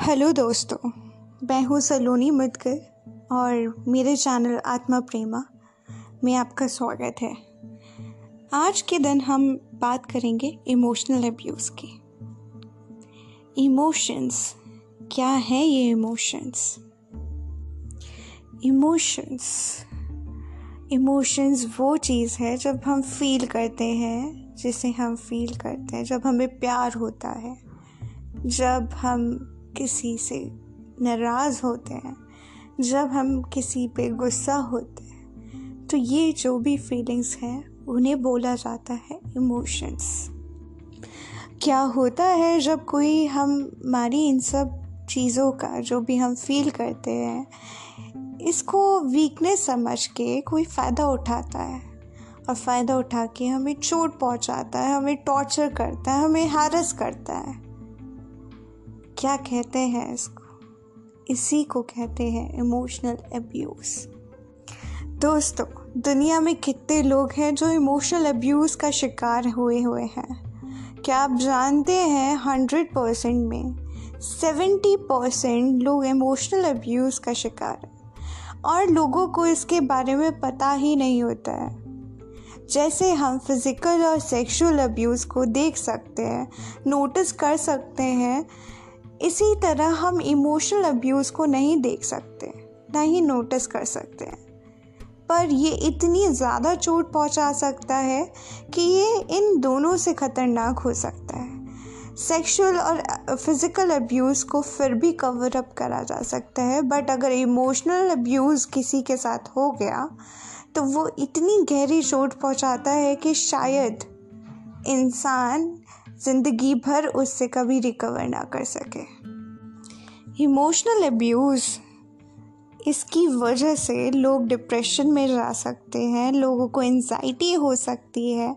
Hello दोस्तों, मैं हूँ सलोनी मुदकर और मेरे चैनल आत्मा प्रेमा में आपका स्वागत है। आज के दिन हम बात करेंगे इमोशनल अब्यूज़ की। इमोशंस क्या है ये इमोशंस इमोशंस इमोशंस वो चीज़ है जब हम फील करते हैं, जिसे हम फील करते हैं, जब हमें प्यार होता है, जब हम किसी से नाराज़ होते हैं, जब हम किसी पे गुस्सा होते हैं तो ये जो भी फीलिंग्स हैं, उन्हें बोला जाता है इमोशंस क्या होता है जब कोई हम हमारी इन सब चीज़ों का, जो भी हम फील करते हैं, इसको वीकनेस समझ के कोई फ़ायदा उठाता है? और फ़ायदा उठा के हमें चोट पहुंचाता है, हमें टॉर्चर करता है, हमें हारस करता है। क्या कहते हैं इसको? इसी को कहते हैं इमोशनल अब्यूज़ दोस्तों, दुनिया में कितने लोग हैं जो इमोशनल अब्यूज़ का शिकार हुए हुए हैं? क्या आप जानते हैं हंड्रेड परसेंट में? सेवेंटी परसेंट लोग इमोशनल अब्यूज़ का शिकार हैं। और लोगों को इसके बारे में पता ही नहीं होता है। जैसे हम फ़िज़िकल और सेक्सुअल अब्यूज़ को देख सकते हैं नोटिस कर सकते हैं इसी तरह हम इमोशनल अब्यूज़ को नहीं देख सकते, ना ही नोटिस कर सकते हैं। पर ये इतनी ज़्यादा चोट पहुँचा सकता है कि ये इन दोनों से ख़तरनाक हो सकता है। सेक्सुअल और फ़िज़िकल अब्यूज़ को फिर भी कवर अप करा जा सकता है बट अगर इमोशनल अब्यूज़ किसी के साथ हो गया तो वो इतनी गहरी चोट पहुंचाता है कि शायद इंसान ज़िंदगी भर उससे कभी रिकवर ना कर सके। इमोशनल अब्यूज़ इसकी वजह से लोग डिप्रेशन में जा सकते हैं, लोगों को एनजाइटी हो सकती है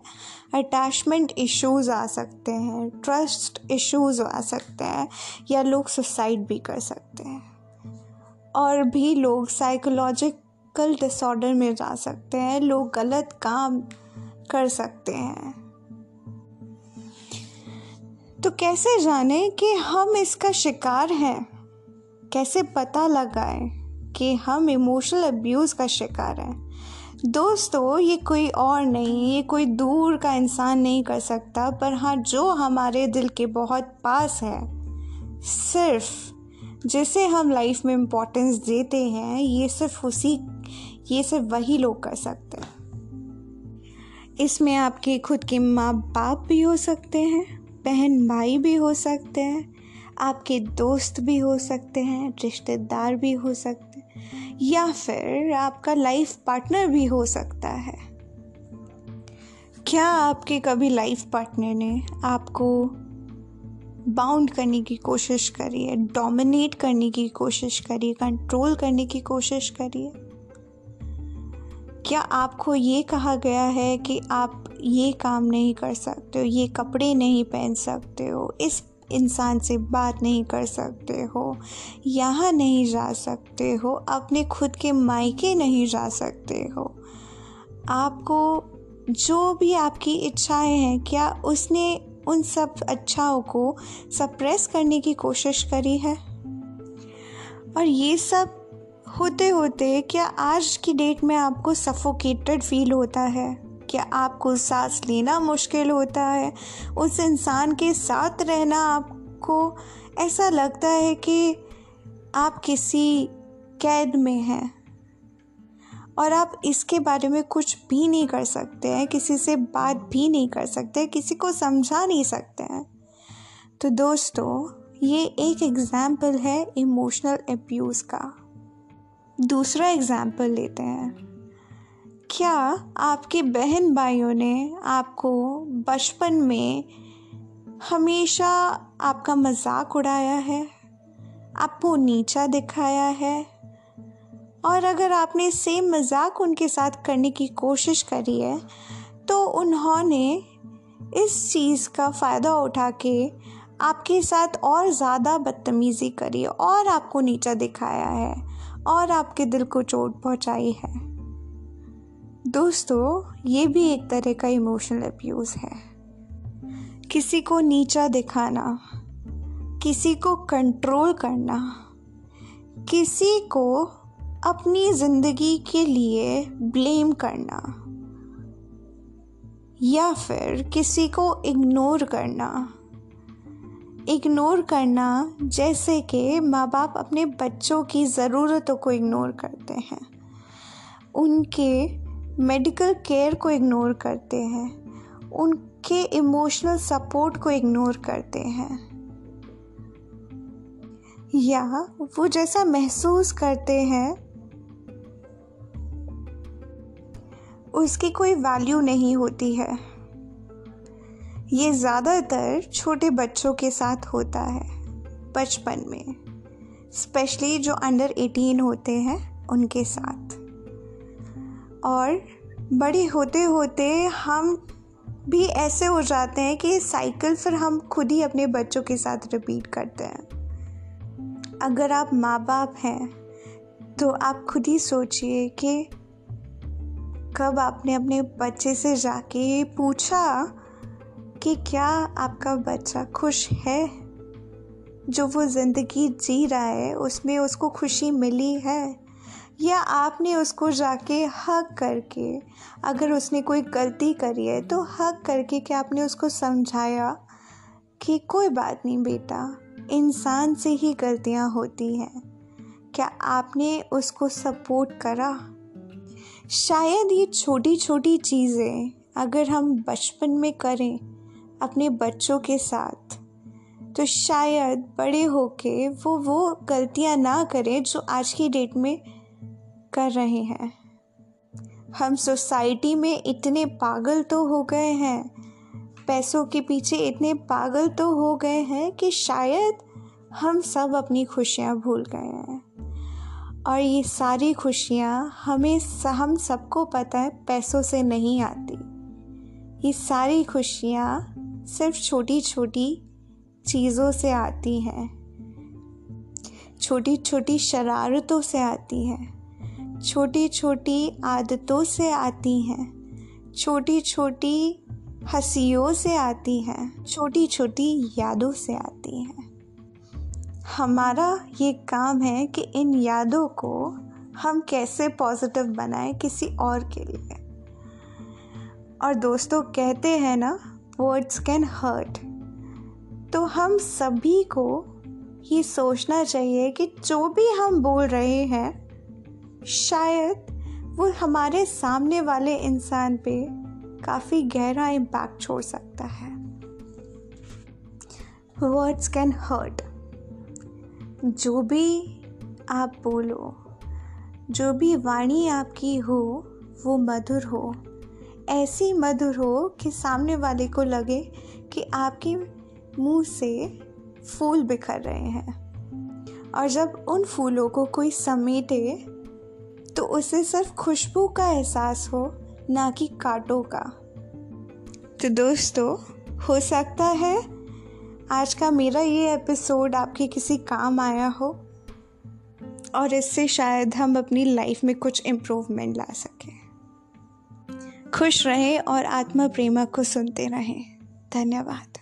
अटैचमेंट इश्यूज़ आ सकते हैं ट्रस्ट इश्यूज़ आ सकते हैं, या लोग सुसाइड भी कर सकते हैं। और भी लोग साइकोलॉजिकल डिसऑर्डर में जा सकते हैं, लोग गलत काम कर सकते हैं। तो कैसे जाने कि हम इसका शिकार हैं? कैसे पता लगाएँ कि हम इमोशनल अब्यूज़ का शिकार हैं? दोस्तों, ये कोई और नहीं, ये कोई दूर का इंसान नहीं कर सकता, पर हाँ जो हमारे दिल के बहुत पास है, सिर्फ़ जिसे हम लाइफ में इम्पोर्टेंस देते हैं, ये सिर्फ़ उसी, ये सिर्फ़ वही लोग कर सकते हैं। इसमें आपके खुद के माँ बाप भी हो सकते हैं। बहन भाई भी हो सकते हैं, आपके दोस्त भी हो सकते हैं, रिश्तेदार भी हो सकते हैं, या फिर आपका लाइफ पार्टनर भी हो सकता है। क्या आपके कभी लाइफ पार्टनर ने आपको बाउंड करने की कोशिश करी है डोमिनेट करने की कोशिश करी है कंट्रोल करने की कोशिश करी है? क्या आपको ये कहा गया है कि आप ये काम नहीं कर सकते हो, ये कपड़े नहीं पहन सकते हो, इस इंसान से बात नहीं कर सकते हो, यहाँ नहीं जा सकते हो, अपने खुद के मायके नहीं जा सकते हो। आपको जो भी आपकी इच्छाएँ हैं, क्या उसने उन सब अच्छाओं को सप्रेस करने की कोशिश करी है? और ये सब होते होते क्या आज की डेट में आपको सफोकेटेड फील होता है? क्या आपको सांस लेना मुश्किल होता है? उस इंसान के साथ रहना आपको ऐसा लगता है कि आप किसी कैद में हैं? और आप इसके बारे में कुछ भी नहीं कर सकते हैं, किसी से बात भी नहीं कर सकते, किसी को समझा नहीं सकते हैं। तो दोस्तों, ये एक एग्ज़ाम्पल है इमोशनल अब्यूज़ का। दूसरा एग्ज़ाम्पल लेते हैं। क्या आपके बहन भाइयों ने आपको बचपन में हमेशा आपका मज़ाक उड़ाया है? आपको नीचा दिखाया है? और अगर आपने सेम मज़ाक उनके साथ करने की कोशिश करी है तो उन्होंने इस चीज़ का फ़ायदा उठा के आपके साथ और ज़्यादा बदतमीज़ी करी और आपको नीचा दिखाया है और आपके दिल को चोट पहुंचाई है। दोस्तों, ये भी एक तरह का इमोशनल अब्यूज़ है। किसी को नीचा दिखाना, किसी को कंट्रोल करना, किसी को अपनी ज़िंदगी के लिए ब्लेम करना, या फिर किसी को इग्नोर करना। इग्नोर करना जैसे कि माँ बाप अपने बच्चों की ज़रूरतों को इग्नोर करते हैं। उनके मेडिकल केयर को इग्नोर करते हैं, उनके इमोशनल सपोर्ट को इग्नोर करते हैं। या वो जैसा महसूस करते हैं, उसकी कोई वैल्यू नहीं होती है। ये ज़्यादातर छोटे बच्चों के साथ होता है, बचपन में स्पेशली जो अंडर एटीन होते हैं, उनके साथ। और बड़े होते होते हम भी ऐसे हो जाते हैं कि साइकिल फिर हम खुद ही अपने बच्चों के साथ रिपीट करते हैं। अगर आप माँ बाप हैं तो आप खुद ही सोचिए कि कब आपने अपने बच्चे से जाके पूछा कि क्या आपका बच्चा खुश है? जो वो ज़िंदगी जी रहा है, उसमें उसको खुशी मिली है? या आपने उसको जाके हक करके, अगर उसने कोई गलती करी है तो हक करके क्या आपने उसको समझाया कि कोई बात नहीं बेटा, इंसान से ही गलतियाँ होती हैं। क्या आपने उसको सपोर्ट करा? शायद ये छोटी छोटी चीज़ें अगर हम बचपन में करें अपने बच्चों के साथ तो शायद बड़े होके वो वो गलतियाँ ना करें जो आज की डेट में कर रहे हैं। हम सोसाइटी में इतने पागल तो हो गए हैं। पैसों के पीछे इतने पागल तो हो गए हैं कि शायद हम सब अपनी खुशियाँ भूल गए हैं। और ये सारी खुशियाँ हमें हम सबको पता है पैसों से नहीं आती। ये सारी खुशियाँ सिर्फ़ छोटी छोटी चीज़ों से आती हैं। छोटी छोटी शरारतों से आती हैं। छोटी छोटी आदतों से आती हैं। छोटी छोटी हंसियों से आती हैं। छोटी छोटी यादों से आती हैं। हमारा ये काम है कि इन यादों को हम कैसे पॉजिटिव बनाएँ किसी और के लिए। और दोस्तों कहते हैं ना वर्ड्स कैन हर्ट तो हम सभी को ये सोचना चाहिए कि जो भी हम बोल रहे हैं शायद वो हमारे सामने वाले इंसान पे काफ़ी गहरा इम्पैक्ट छोड़ सकता है। वर्ड्स कैन हर्ट जो भी आप बोलो, जो भी वाणी आपकी हो, वो मधुर हो। ऐसी मधुर हो कि सामने वाले को लगे कि आपके मुँह से फूल बिखर रहे हैं। और जब उन फूलों को कोई समेटे तो उसे सिर्फ़ खुशबू का एहसास हो, ना कि कांटों का। तो दोस्तों, हो सकता है आज का मेरा ये एपिसोड आपके किसी काम आया हो, और इससे शायद हम अपनी लाइफ में कुछ इम्प्रूवमेंट ला सकें। खुश रहें और आत्मा प्रेमा को सुनते रहें। धन्यवाद।